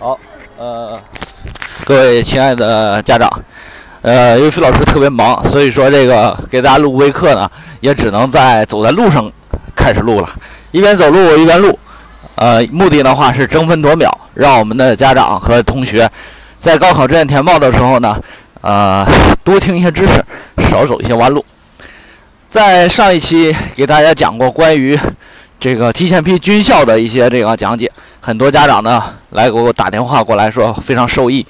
好，呃，各位亲爱的家长，呃，因为费老师特别忙，所以说这个给大家录微课呢，也只能在走在路上开始录了，一边走路一边录，呃，目的的话是争分夺秒，让我们的家长和同学在高考志愿填报的时候呢，呃，多听一些知识，少走一些弯路。在上一期给大家讲过关于这个提前批军校的一些这个讲解。很多家长呢来给我打电话过来说非常受益，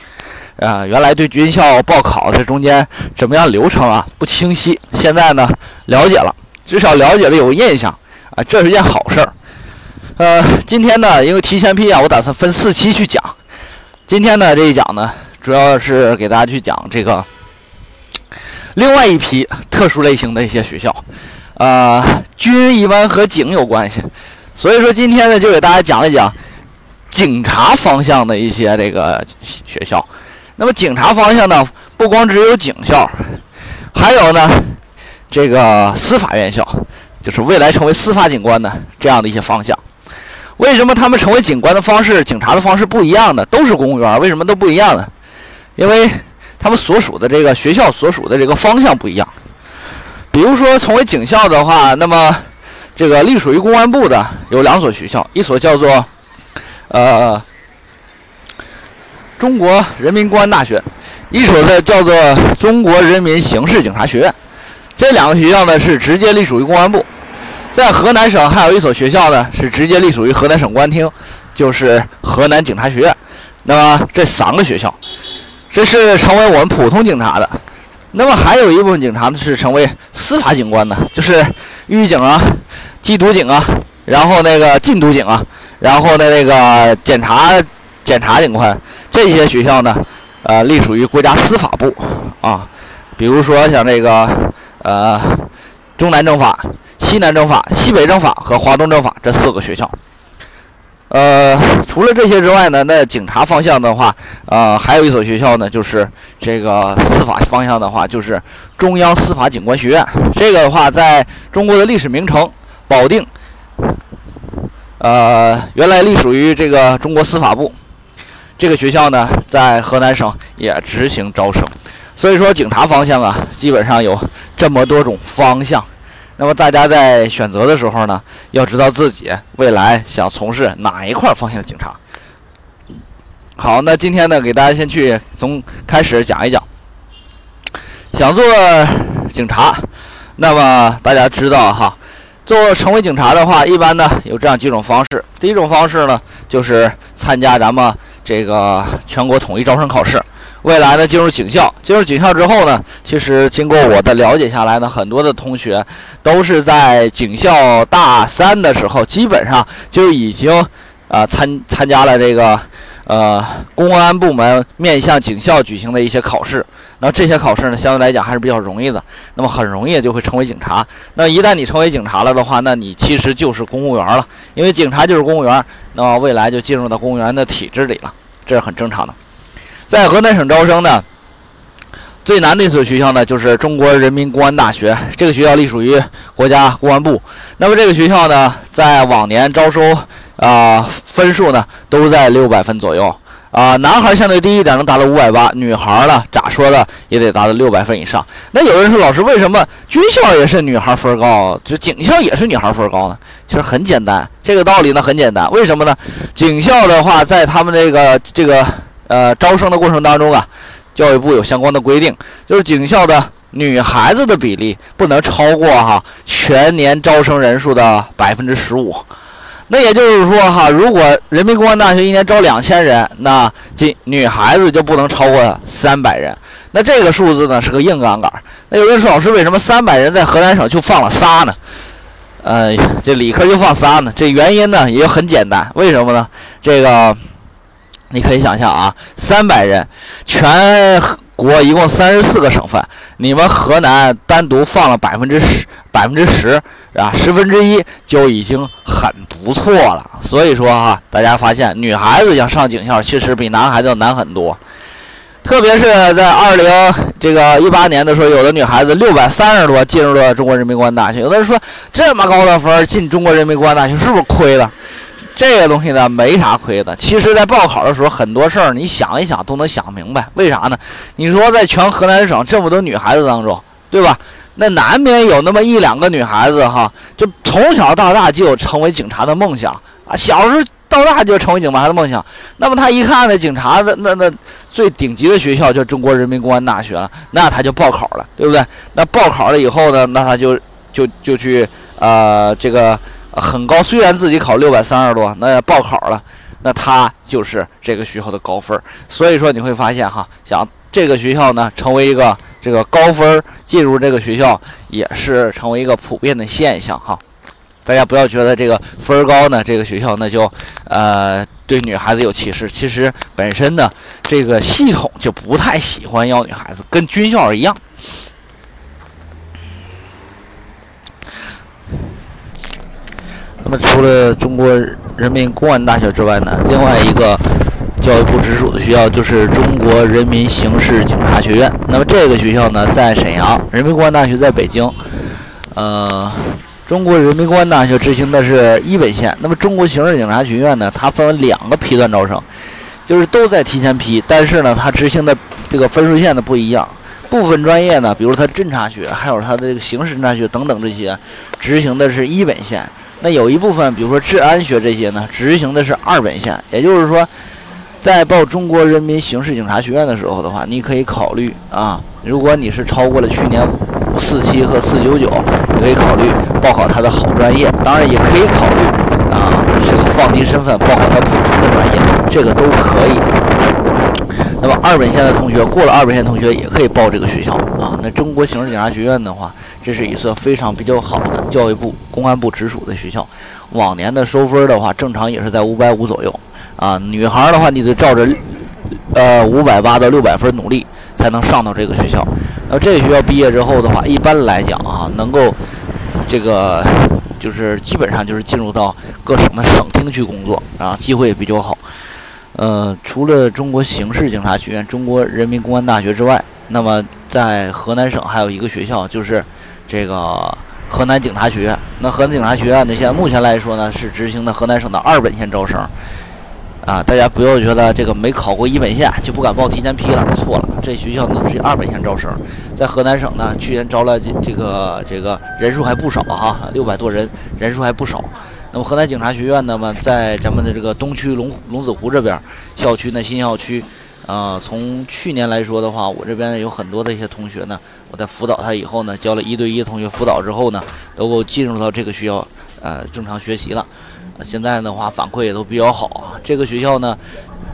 啊，原来对军校报考这中间怎么样流程啊不清晰，现在呢了解了，至少了解了有个印象，啊，这是件好事儿。呃，今天呢因为提前批啊，我打算分四期去讲。今天呢这一讲呢，主要是给大家去讲这个另外一批特殊类型的一些学校，啊，军一般和警有关系，所以说今天呢就给大家讲一讲。警察方向的一些这个学校，那么警察方向呢，不光只有警校，还有呢，这个司法院校，就是未来成为司法警官的这样的一些方向。为什么他们成为警官的方式、警察的方式不一样呢？都是公务员，为什么都不一样呢？因为他们所属的这个学校所属的这个方向不一样。比如说，成为警校的话，那么这个隶属于公安部的有两所学校，一所叫做。呃，中国人民公安大学，一所的叫做中国人民刑事警察学院，这两个学校呢是直接隶属于公安部。在河南省还有一所学校呢是直接隶属于河南省公安厅，就是河南警察学院。那么这三个学校，这是成为我们普通警察的。那么还有一部分警察呢是成为司法警官的，就是狱警啊、缉毒警啊，然后那个禁毒警啊。然后呢，那个检察检察警官这些学校呢，呃，隶属于国家司法部啊。比如说像这个呃，中南政法、西南政法、西北政法和华东政法这四个学校。呃，除了这些之外呢，那警察方向的话，呃，还有一所学校呢，就是这个司法方向的话，就是中央司法警官学院。这个的话，在中国的历史名城保定。呃，原来隶属于这个中国司法部，这个学校呢，在河南省也执行招生，所以说警察方向啊，基本上有这么多种方向。那么大家在选择的时候呢，要知道自己未来想从事哪一块方向的警察。好，那今天呢，给大家先去从开始讲一讲，想做警察，那么大家知道哈。做成为警察的话，一般呢有这样几种方式。第一种方式呢，就是参加咱们这个全国统一招生考试，未来呢进入警校。进入警校之后呢，其实经过我的了解下来呢，很多的同学都是在警校大三的时候，基本上就已经啊参参加了这个呃公安部门面向警校举行的一些考试。那这些考试呢，相对来讲还是比较容易的。那么很容易就会成为警察。那一旦你成为警察了的话，那你其实就是公务员了，因为警察就是公务员。那么未来就进入到公务员的体制里了，这是很正常的。在河南省招生呢，最难的一所学校呢，就是中国人民公安大学。这个学校隶属于国家公安部。那么这个学校呢，在往年招收啊分数呢，都在六百分左右。啊，男孩相对低一点，能达到五百八。女孩呢，咋说的也得达到六百分以上。那有人说，老师为什么军校也是女孩分高，就警校也是女孩分高呢？其实很简单，这个道理呢很简单。为什么呢？警校的话，在他们这个这个呃招生的过程当中啊，教育部有相关的规定，就是警校的女孩子的比例不能超过哈全年招生人数的百分之十五。那也就是说，哈，如果人民公安大学一年招两千人，那这女孩子就不能超过三百人。那这个数字呢是个硬杠杆。那有人说，老师为什么三百人在河南省就放了仨呢？呃，这理科就放仨呢？这原因呢也很简单，为什么呢？这个你可以想象啊，三百人，全国一共三十四个省份，你们河南单独放了百分之十，百分之十。啊，十分之一就已经很不错了。所以说哈，大家发现女孩子想上警校，其实比男孩子要难很多。特别是在二零这个一八年的时候，有的女孩子六百三十多进入了中国人民公安大学。有的人说，这么高的分进中国人民公安大学是不是亏了？这个东西呢没啥亏的。其实，在报考的时候，很多事儿你想一想都能想明白。为啥呢？你说在全河南省这么多女孩子当中，对吧？那难免有那么一两个女孩子哈，就从小到大就有成为警察的梦想啊，小时候到大就成为警察的梦想。那么他一看那警察的那那最顶级的学校就是中国人民公安大学了，那他就报考了，对不对？那报考了以后呢，那他就就就去呃这个很高，虽然自己考六百三十多，那报考了，那他就是这个学校的高分。所以说你会发现哈，想这个学校呢成为一个。这个高分进入这个学校也是成为一个普遍的现象哈，大家不要觉得这个分高呢，这个学校那就呃对女孩子有歧视。其实本身呢，这个系统就不太喜欢要女孩子，跟军校一样。那么除了中国人民公安大学之外呢，另外一个。教育部直属的学校就是中国人民刑事警察学院。那么这个学校呢，在沈阳，人民公安大学在北京。呃，中国人民公安大学执行的是一本线。那么中国刑事警察学院呢，它分为两个批段招生，就是都在提前批，但是呢，它执行的这个分数线的不一样。部分专业呢，比如它侦查学，还有它的这个刑事侦查学等等这些，执行的是一本线。那有一部分，比如说治安学这些呢，执行的是二本线。也就是说。在报中国人民刑事警察学院的时候的话，你可以考虑啊，如果你是超过了去年四七和四九九，你可以考虑报考他的好专业，当然也可以考虑啊，这个放低身份报考他普通的专业，这个都可以。那么二本线的同学过了二本线同学也可以报这个学校啊。那中国刑事警察学院的话，这是一所非常比较好的教育部公安部直属的学校，往年的收分的话，正常也是在五百五左右。啊，女孩的话，你得照着，呃，五百八到六百分努力，才能上到这个学校。那这个学校毕业之后的话，一般来讲啊，能够这个就是基本上就是进入到各省的省厅去工作，啊，机会也比较好。呃，除了中国刑事警察学院、中国人民公安大学之外，那么在河南省还有一个学校，就是这个河南警察学院。那河南警察学院呢，现在目前来说呢，是执行的河南省的二本线招生。啊，大家不要觉得这个没考过一本线就不敢报提前批了，错了。这学校呢是二本线招生，在河南省呢，去年招了这这个这个人数还不少哈，六百多人，人数还不少。那么河南警察学院呢嘛，在咱们的这个东区龙龙子湖这边校区呢新校区，啊，从去年来说的话，我这边有很多的一些同学呢，我在辅导他以后呢，教了一对一同学辅导之后呢，都够进入到这个学校，呃，正常学习了。现在的话反馈也都比较好啊。这个学校呢，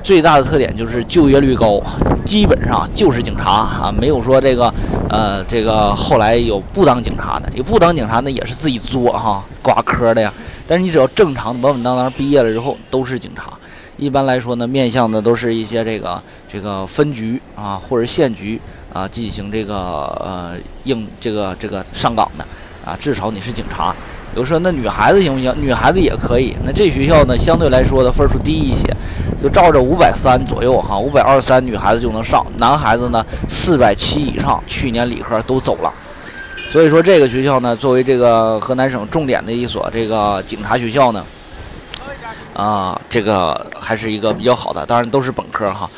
最大的特点就是就业率高，基本上就是警察啊，没有说这个呃这个后来有不当警察的，有不当警察的也是自己作哈挂科的呀。但是你只要正常稳稳当当毕业了之后都是警察。一般来说呢，面向的都是一些这个这个分局啊或者县局啊进行这个呃应这个这个上岗的啊，至少你是警察。有说那女孩子行不行？女孩子也可以。那这学校呢，相对来说的分数低一些，就照着五百三左右哈，五百二三女孩子就能上，男孩子呢四百七以上。去年理科都走了，所以说这个学校呢，作为这个河南省重点的一所这个警察学校呢，啊，这个还是一个比较好的，当然都是本科哈。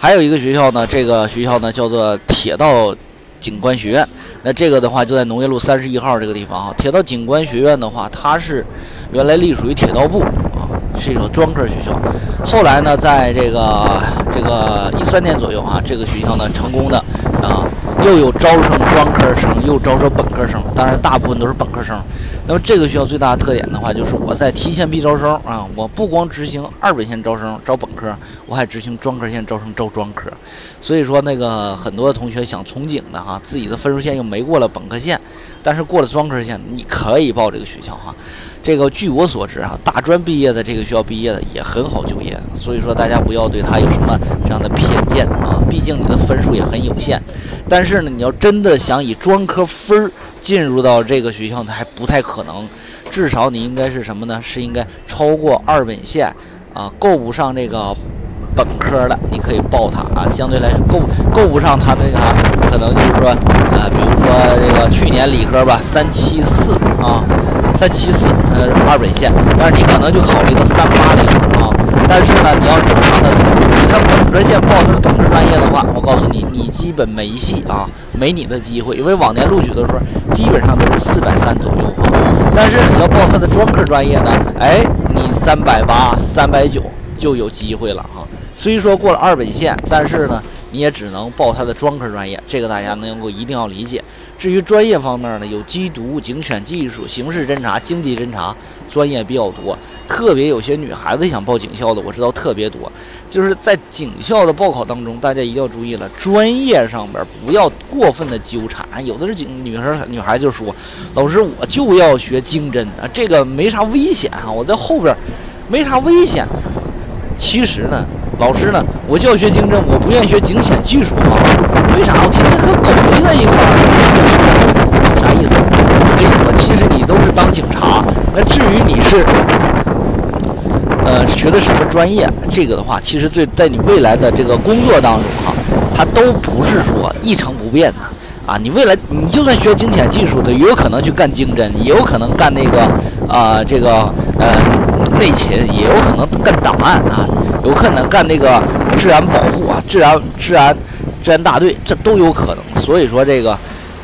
还有一个学校呢，这个学校呢叫做铁道。景观学院，那这个的话就在农业路三十一号这个地方啊。铁道警官学院的话，它是原来隶属于铁道部啊，是一所专科学校。后来呢，在这个这个一三年左右啊，这个学校呢成功的。又有招生专科生，又招收本科生，当然大部分都是本科生。那么这个学校最大的特点的话，就是我在提前批招生啊，我不光执行二本线招生招本科，我还执行专科线招生招专科。所以说那个很多同学想从警的哈，自己的分数线又没过了本科线，但是过了专科线，你可以报这个学校哈。这个据我所知啊，大专毕业的这个学校毕业的也很好就业，所以说大家不要对他有什么这样的偏见，毕竟你的分数也很有限。但是呢，你要真的想以专科分儿进入到这个学校呢，还不太可能。至少你应该是什么呢？是应该超过二本线啊，够不上这个本科的，你可以报它啊。相对来说够够不上它那个，可能就是说，呃，比如说这个去年理科吧，三七四啊。三七四，呃，二本线，但是你可能就考虑到三八零啊。但是呢，你要正常的以他本科线报他的本科专业的话，我告诉你，你基本没戏啊，没你的机会，因为往年录取的时候基本上都是四百三左右哈。但是你要报他的专科专业呢，哎，你三百八、三百九就有机会了哈。虽说过了二本线，但是呢。你也只能报他的专科专业，这个大家能够一定要理解。至于专业方面呢，有缉毒、警犬技术、刑事侦查、经济侦查，专业比较多。特别有些女孩子想报警校的，我知道特别多。就是在警校的报考当中，大家一定要注意了，专业上边不要过分的纠缠。有的是警女孩，女孩就说：“老师，我就要学经侦啊，这个没啥危险啊，我在后边没啥危险。”其实呢。老师呢？我就要学经侦，我不愿意学警犬技术啊！为啥？我天天和狗围在一块儿，啥意思？我跟你说，其实你都是当警察。那至于你是，呃，学的什么专业？这个的话，其实对在你未来的这个工作当中哈，它都不是说一成不变的啊！你未来你就算学警犬技术的，也有可能去干经侦，也有可能干那个啊，这个呃内勤，也有可能干档案啊。有可能干那个治安保护啊，治安治安治安大队，这都有可能。所以说这个，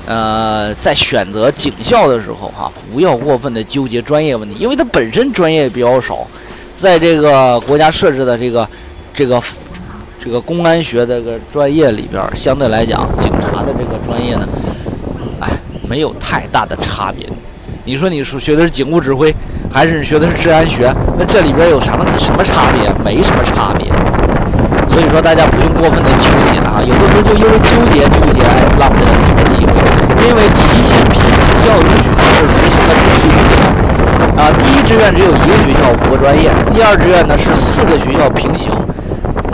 呃，在选择警校的时候哈，不要过分的纠结专业问题，因为它本身专业比较少，在这个国家设置的这个这个这个公安学这个专业里边，相对来讲，警察的这个专业呢，哎，没有太大的差别。你说你是学的是警务指挥？还是你学的是治安学，那这里边有什么什么差别？没什么差别。所以说大家不用过分的纠结了啊，有的时候就因为纠结纠结，哎，浪费了自己的机会。因为提前批警校录取考试执行的是顺序制啊，第一志愿只有一个学校五个专业，第二志愿呢是四个学校平行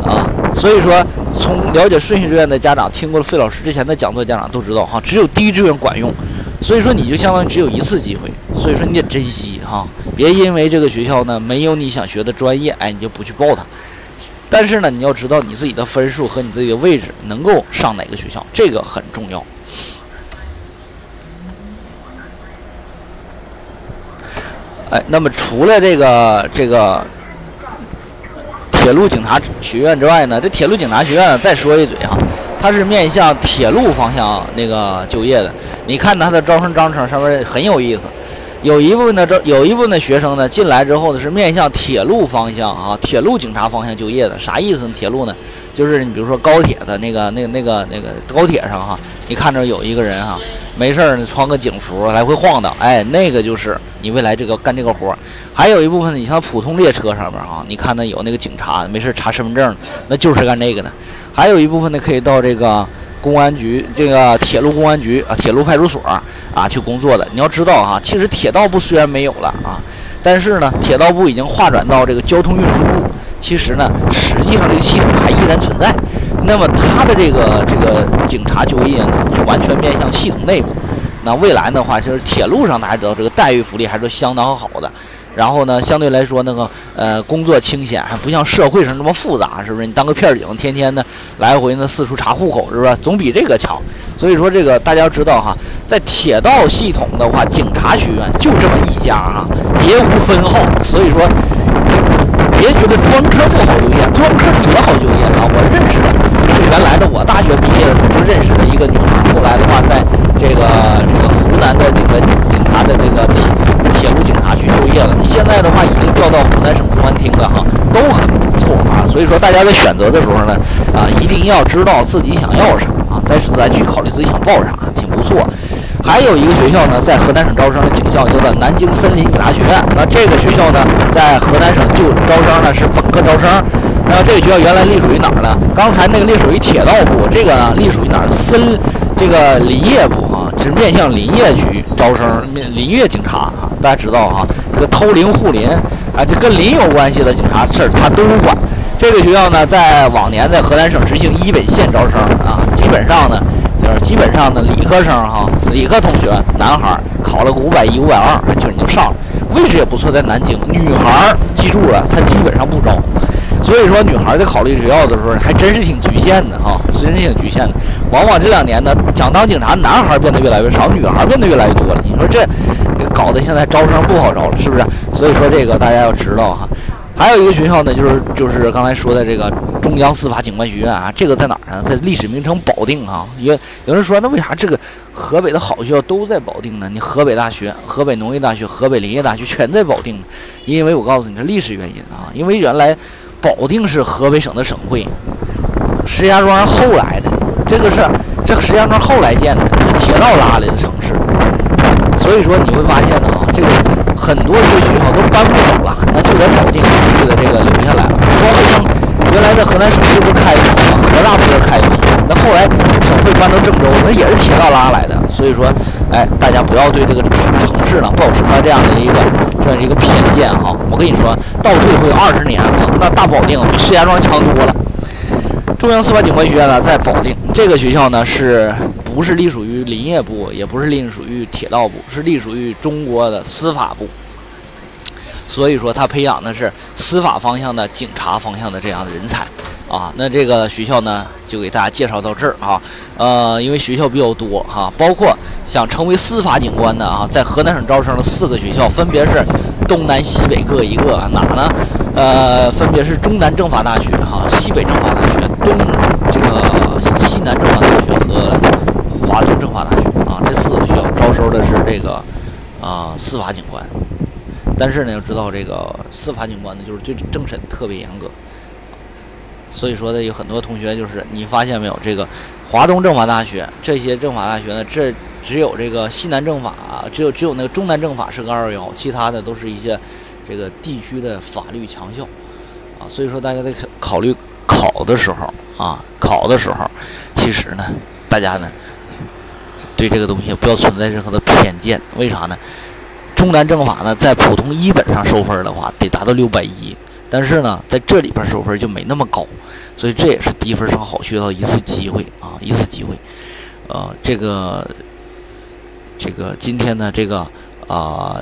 啊。所以说，从了解顺序志愿的家长听过了费老师之前的讲座，家长都知道哈，只有第一志愿管用。所以说你就相当于只有一次机会，所以说你得珍惜哈，别因为这个学校呢没有你想学的专业，哎，你就不去报它。但是呢，你要知道你自己的分数和你自己的位置能够上哪个学校，这个很重要。哎，那么除了这个这个铁路警察学院之外呢，这铁路警察学院再说一嘴哈，它是面向铁路方向那个就业的。你看它的招生章程上面很有意思，有一部分的这，有一部分的学生呢进来之后呢是面向铁路方向啊，铁路警察方向就业的，啥意思呢？铁路呢，就是你比如说高铁的那个、那个、那个、那个高铁上哈，你看着有一个人哈，没事儿穿个警服来回晃荡，哎，那个就是你未来这个干这个活儿。还有一部分你像普通列车上面啊，你看那有那个警察没事查身份证，那就是干这个的。还有一部分呢可以到这个。公安局这个铁路公安局啊，铁路派出所啊，去工作的。你要知道哈，其实铁道部虽然没有了啊，但是呢，铁道部已经划转到这个交通运输部。其实呢，实际上这个系统还依然存在。那么它的这个这个警察就业呢，就完全面向系统内部。那未来的话，就是铁路上大家知道这个待遇福利还是相当好的。然后呢，相对来说那个呃工作清闲，还不像社会上那么复杂，是不是？你当个片警，天天呢来回呢四处查户口，是不是？总比这个强。所以说这个大家要知道哈，在铁道系统的话，警察学院就这么一家哈，别无分号。所以说，别觉得专科不好就业，专科也好就业啊。我认识的是原来的我大学毕业的时候就认识的一个女孩，后来的话在这个这个湖南的这个警察的这个铁。铁路警察业了，你现在的话已经调到湖南省公安厅了哈，都很不错啊。所以说大家在选择的时候呢，啊，一定要知道自己想要啥啊，再再去考虑自己想报啥，挺不错。还有一个学校呢，在河南省招生的警校叫做南京森林警察学院。那这个学校呢，在河南省就招生呢是本科招生。那这个学校原来隶属于哪儿呢？刚才那个隶属于铁道部，这个呢隶属于哪儿？森这个林业部啊，是面向林业局招生，林业警察。大家知道哈，这个偷林护林啊，这跟林有关系的警察事儿他都管。这个学校呢，在往年在河南省执行一本线招生啊，基本上呢，就是基本上呢，理科生哈，理科同学男孩考了个五百一、五百二，就你就上了，位置也不错，在南京。女孩记住了，他基本上不招。所以说，女孩在考虑学校的时候，还真是挺局限的哈，真是挺局限的。往往这两年呢，想当警察，男孩变得越来越少，女孩变得越来越多了。你说这？搞得现在招生不好招了，是不是？所以说这个大家要知道哈。还有一个学校呢，就是就是刚才说的这个中央司法警官学院啊，这个在哪儿呢？在历史名城保定啊。有有人说，那为啥这个河北的好学校都在保定呢？你河北大学、河北农业大学、河北林业大学全在保定，因为我告诉你，这历史原因啊。因为原来保定是河北省的省会，石家庄后来的，这个是这石家庄后来建的，铁道拉来的城市。所以说你会发现呢，这个很多一些学校都搬不走了，那就在保定继续的这个留下来了。包括原来的河南省会不是开封啊？河大不是开封？那后来省会搬到郑州，那也是铁道拉来的。所以说，哎，大家不要对这个城市呢抱什么这样的一个这样一个偏见啊！我跟你说，倒退回二十年啊，那大保定比石家庄强多了。中央司法警官学院呢，在保定。这个学校呢，是不是隶属于林业部，也不是隶属于铁道部，是隶属于中国的司法部。所以说，他培养的是司法方向的、警察方向的这样的人才啊。那这个学校呢，就给大家介绍到这儿啊。呃，因为学校比较多哈，包括想成为司法警官的啊，在河南省招生的四个学校，分别是东南西北各一个，哪呢？呃，分别是中南政法大学哈，西北政法大学，东这个西南政法大学和华东政法大学啊，这四个学校招收的是这个啊司法警官。但是呢，要知道这个司法警官呢，就是对政审特别严格。所以说呢，有很多同学就是你发现没有，这个华东政法大学这些政法大学呢，这只有这个西南政法，只有只有那个中南政法是个二幺，其他的都是一些。这个地区的法律强校，啊，所以说大家在考虑考的时候啊，考的时候，其实呢，大家呢，对这个东西不要存在任何的偏见。为啥呢？中南政法呢，在普通一本上收分的话，得达到六百一，但是呢，在这里边收分就没那么高，所以这也是低分上好学校一次机会啊，一次机会。呃，这个，这个今天呢，这个。啊，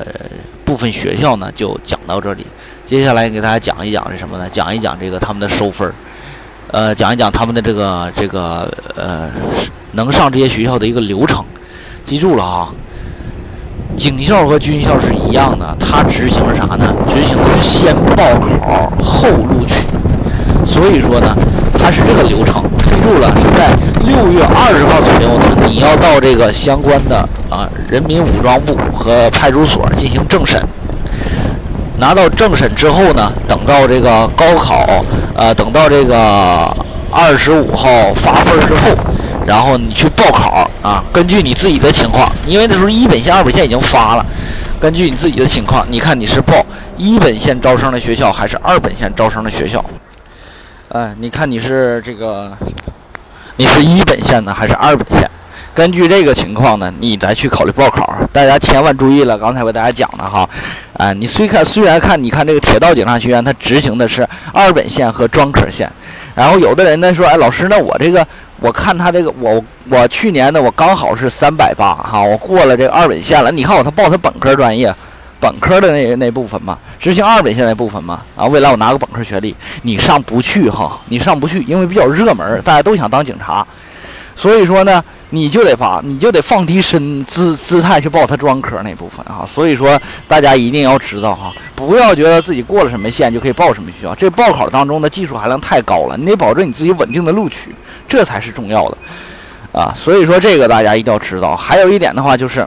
部分学校呢就讲到这里，接下来给大家讲一讲是什么呢？讲一讲这个他们的收分，呃，讲一讲他们的这个这个呃，能上这些学校的一个流程。记住了啊，警校和军校是一样的，它执行啥呢？执行的是先报考后录取，所以说呢，它是这个流程。记住了，是在六月二十号左右呢，你要到这个相关的啊人民武装部和派出所进行政审。拿到政审之后呢，等到这个高考，呃，等到这个二十五号发分之后，然后你去报考啊。根据你自己的情况，因为那时候一本线、二本线已经发了，根据你自己的情况，你看你是报一本线招生的学校还是二本线招生的学校？哎，你看你是这个，你是一本线呢还是二本线？根据这个情况呢，你再去考虑报考。大家千万注意了，刚才为大家讲的哈，哎，你虽看虽然看，你看这个铁道警察学院，它执行的是二本线和专科线。然后有的人呢说，哎，老师，那我这个，我看他这个，我我去年的，我刚好是三百八哈，我过了这个二本线了。你看我他报他本科专业。本科的那那部分嘛，执行二本线那部分嘛，啊，未来我拿个本科学历，你上不去哈，你上不去，因为比较热门，大家都想当警察，所以说呢，你就得把，你就得放低身姿姿态去报他专科那部分啊，所以说大家一定要知道哈，不要觉得自己过了什么线就可以报什么学校，这报考当中的技术含量太高了，你得保证你自己稳定的录取，这才是重要的，啊，所以说这个大家一定要知道，还有一点的话就是。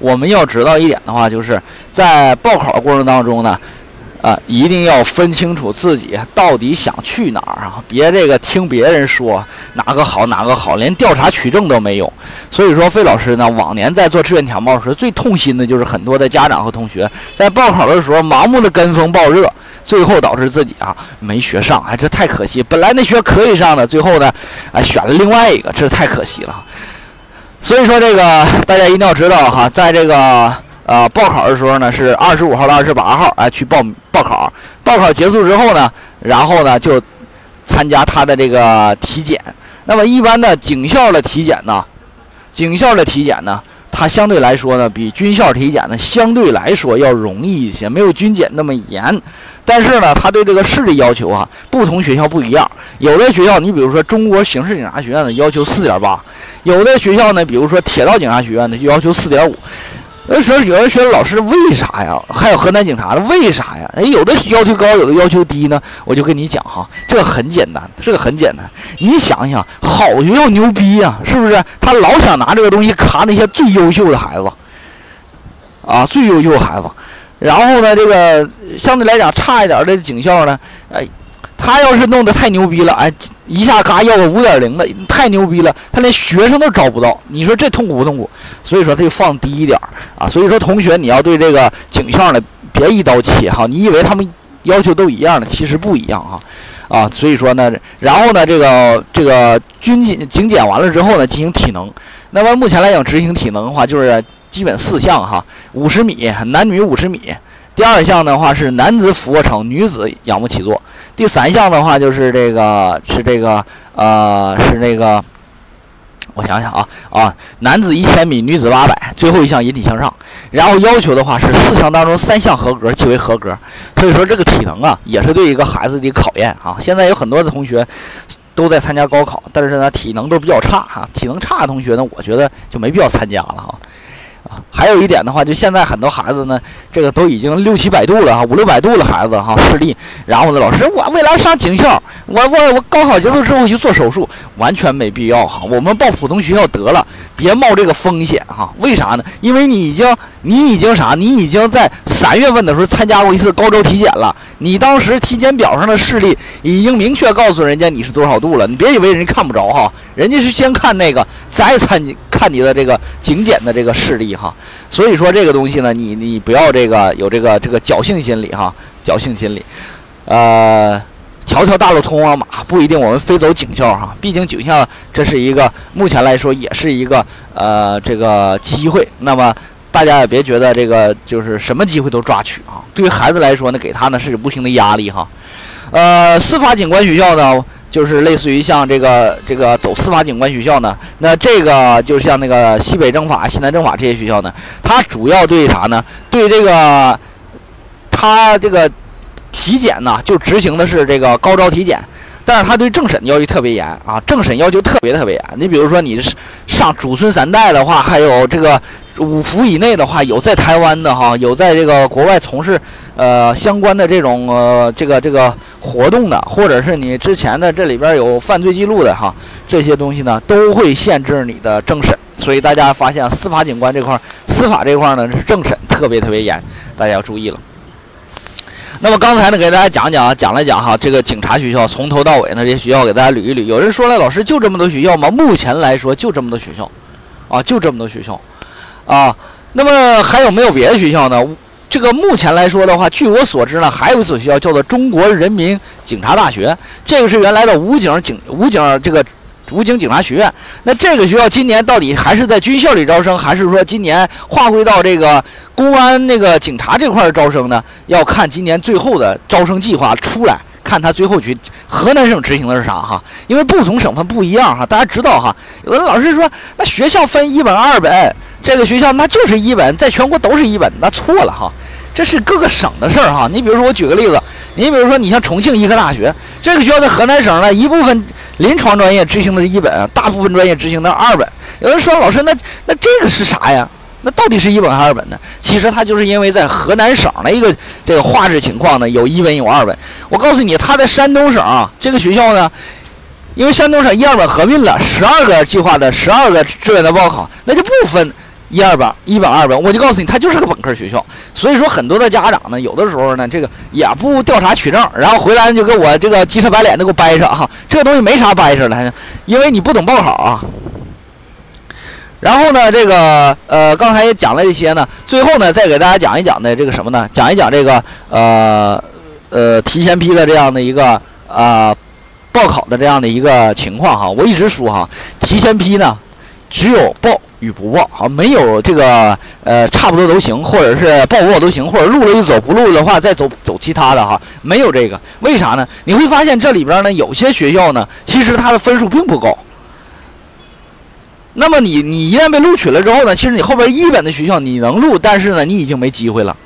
我们要知道一点的话，就是在报考的过程当中呢，啊，一定要分清楚自己到底想去哪儿啊，别这个听别人说哪个好哪个好，连调查取证都没有。所以说，费老师呢，往年在做志愿填报时最痛心的就是很多的家长和同学在报考的时候盲目的跟风报热，最后导致自己啊没学上，哎，这太可惜。本来那学可以上的，最后呢，啊，选了另外一个，这太可惜了。所以说这个大家一定要知道哈，在这个呃报考的时候呢，是二十五号到二十八号哎去报报考，报考结束之后呢，然后呢就参加他的这个体检。那么一般的警校的体检呢，警校的体检呢。它相对来说呢，比军校体检呢相对来说要容易一些，没有军检那么严。但是呢，它对这个视力要求啊，不同学校不一样。有的学校，你比如说中国刑事警察学院的要求四点八，有的学校呢，比如说铁道警察学院的就要求四点五。有时候有人说老师为啥呀？还有河南警察的为啥呀？哎，有的要求高，有的要求低呢。我就跟你讲哈，这个很简单，这个很简单。你想想，好学校牛逼呀，是不是？他老想拿这个东西卡那些最优秀的孩子，啊，最优秀孩子。然后呢，这个相对来讲差一点的警校呢，哎。他要是弄得太牛逼了，哎，一下嘎要个五点零的，太牛逼了，他连学生都招不到。你说这痛苦不痛苦？所以说他就放低一点啊。所以说同学，你要对这个警校呢，别一刀切哈。你以为他们要求都一样的，其实不一样哈。啊，所以说呢，然后呢，这个这个军警警检完了之后呢，进行体能。那么目前来讲，执行体能的话，就是基本四项哈，五十米，男女五十米。第二项的话是男子俯卧撑，女子仰卧起坐。第三项的话就是这个是这个呃是那个，我想想啊啊，男子一千米，女子八百。最后一项引体向上。然后要求的话是四项当中三项合格即为合格。所以说这个体能啊也是对一个孩子的考验啊。现在有很多的同学都在参加高考，但是呢体能都比较差哈。体能差的同学呢，我觉得就没必要参加了哈。还有一点的话，就现在很多孩子呢，这个都已经六七百度了哈，五六百度的孩子哈，视力。然后呢，老师，我未来上警校，我我我高考结束之后去做手术，完全没必要哈。我们报普通学校得了，别冒这个风险哈。为啥呢？因为你已经你已经啥？你已经在三月份的时候参加过一次高招体检了。你当时体检表上的视力已经明确告诉人家你是多少度了。你别以为人家看不着哈，人家是先看那个，再参看你的这个警检的这个视力哈。所以说这个东西呢，你你不要这个有这个这个侥幸心理哈，侥幸心理。呃，条条大路通罗马，不一定我们非走警校哈。毕竟警校这是一个目前来说也是一个呃这个机会。那么大家也别觉得这个就是什么机会都抓取啊。对于孩子来说呢，给他呢是无形的压力哈。呃，司法警官学校呢。就是类似于像这个这个走司法警官学校呢，那这个就像那个西北政法、西南政法这些学校呢，它主要对啥呢？对这个，它这个体检呢，就执行的是这个高招体检，但是它对政审要求特别严啊，政审要求特别特别严。你比如说你是上祖孙三代的话，还有这个。五服以内的话，有在台湾的哈，有在这个国外从事呃相关的这种呃这个这个活动的，或者是你之前的这里边有犯罪记录的哈，这些东西呢都会限制你的政审。所以大家发现司法警官这块，司法这块呢是政审特别特别严，大家要注意了。那么刚才呢给大家讲讲讲了讲哈，这个警察学校从头到尾呢这些学校给大家捋一捋。有人说了，老师就这么多学校吗？目前来说就这么多学校，啊，就这么多学校。啊，那么还有没有别的学校呢？这个目前来说的话，据我所知呢，还有一所学校叫做中国人民警察大学，这个是原来的武警警武警这个武警警察学院。那这个学校今年到底还是在军校里招生，还是说今年划归到这个公安那个警察这块招生呢？要看今年最后的招生计划出来。看他最后去河南省执行的是啥哈？因为不同省份不一样哈。大家知道哈，有的老师说那学校分一本二本，这个学校那就是一本，在全国都是一本，那错了哈。这是各个省的事儿哈。你比如说我举个例子，你比如说你像重庆医科大学，这个学校在河南省呢，一部分临床专业执行的是一本，大部分专业执行的二本。有人说老师那那这个是啥呀？那到底是一本还是二本呢？其实它就是因为在河南省的一个这个画质情况呢，有一本有二本。我告诉你，他在山东省啊这个学校呢，因为山东省一二本合并了，十二个计划的十二个志愿的报考，那就不分一二本、一本二本。我就告诉你，它就是个本科学校。所以说，很多的家长呢，有的时候呢，这个也不调查取证，然后回来就给我这个急赤白脸的给我掰扯哈。这个东西没啥掰扯的，因为你不懂报考啊。然后呢，这个呃，刚才也讲了一些呢，最后呢，再给大家讲一讲的这个什么呢？讲一讲这个呃呃提前批的这样的一个啊报考的这样的一个情况哈。我一直说哈，提前批呢，只有报与不报啊，没有这个呃差不多都行，或者是报不报都行，或者录了就走，不录的话再走走其他的哈，没有这个，为啥呢？你会发现这里边呢，有些学校呢，其实它的分数并不高。那么你你一旦被录取了之后呢，其实你后边一本的学校你能录，但是呢你已经没机会了，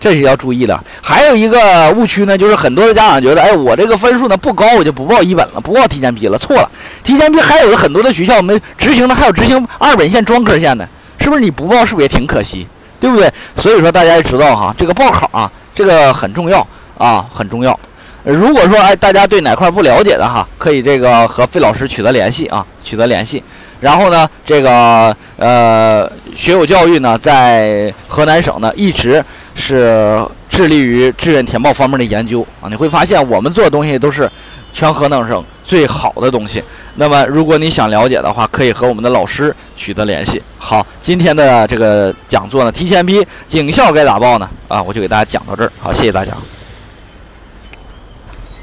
这是要注意的。还有一个误区呢，就是很多的家长觉得，哎，我这个分数呢不高，我就不报一本了，不报提前批了。错了，提前批还有很多的学校没执行的，还有执行二本线、专科线的，是不是？你不报是不是也挺可惜？对不对？所以说大家也知道哈，这个报考啊，这个很重要啊，很重要。如果说哎，大家对哪块不了解的哈，可以这个和费老师取得联系啊，取得联系。然后呢，这个呃，学友教育呢，在河南省呢，一直是致力于志愿填报方面的研究啊。你会发现，我们做的东西都是全河南省最好的东西。那么，如果你想了解的话，可以和我们的老师取得联系。好，今天的这个讲座呢，提前批警校该咋报呢？啊，我就给大家讲到这儿。好，谢谢大家。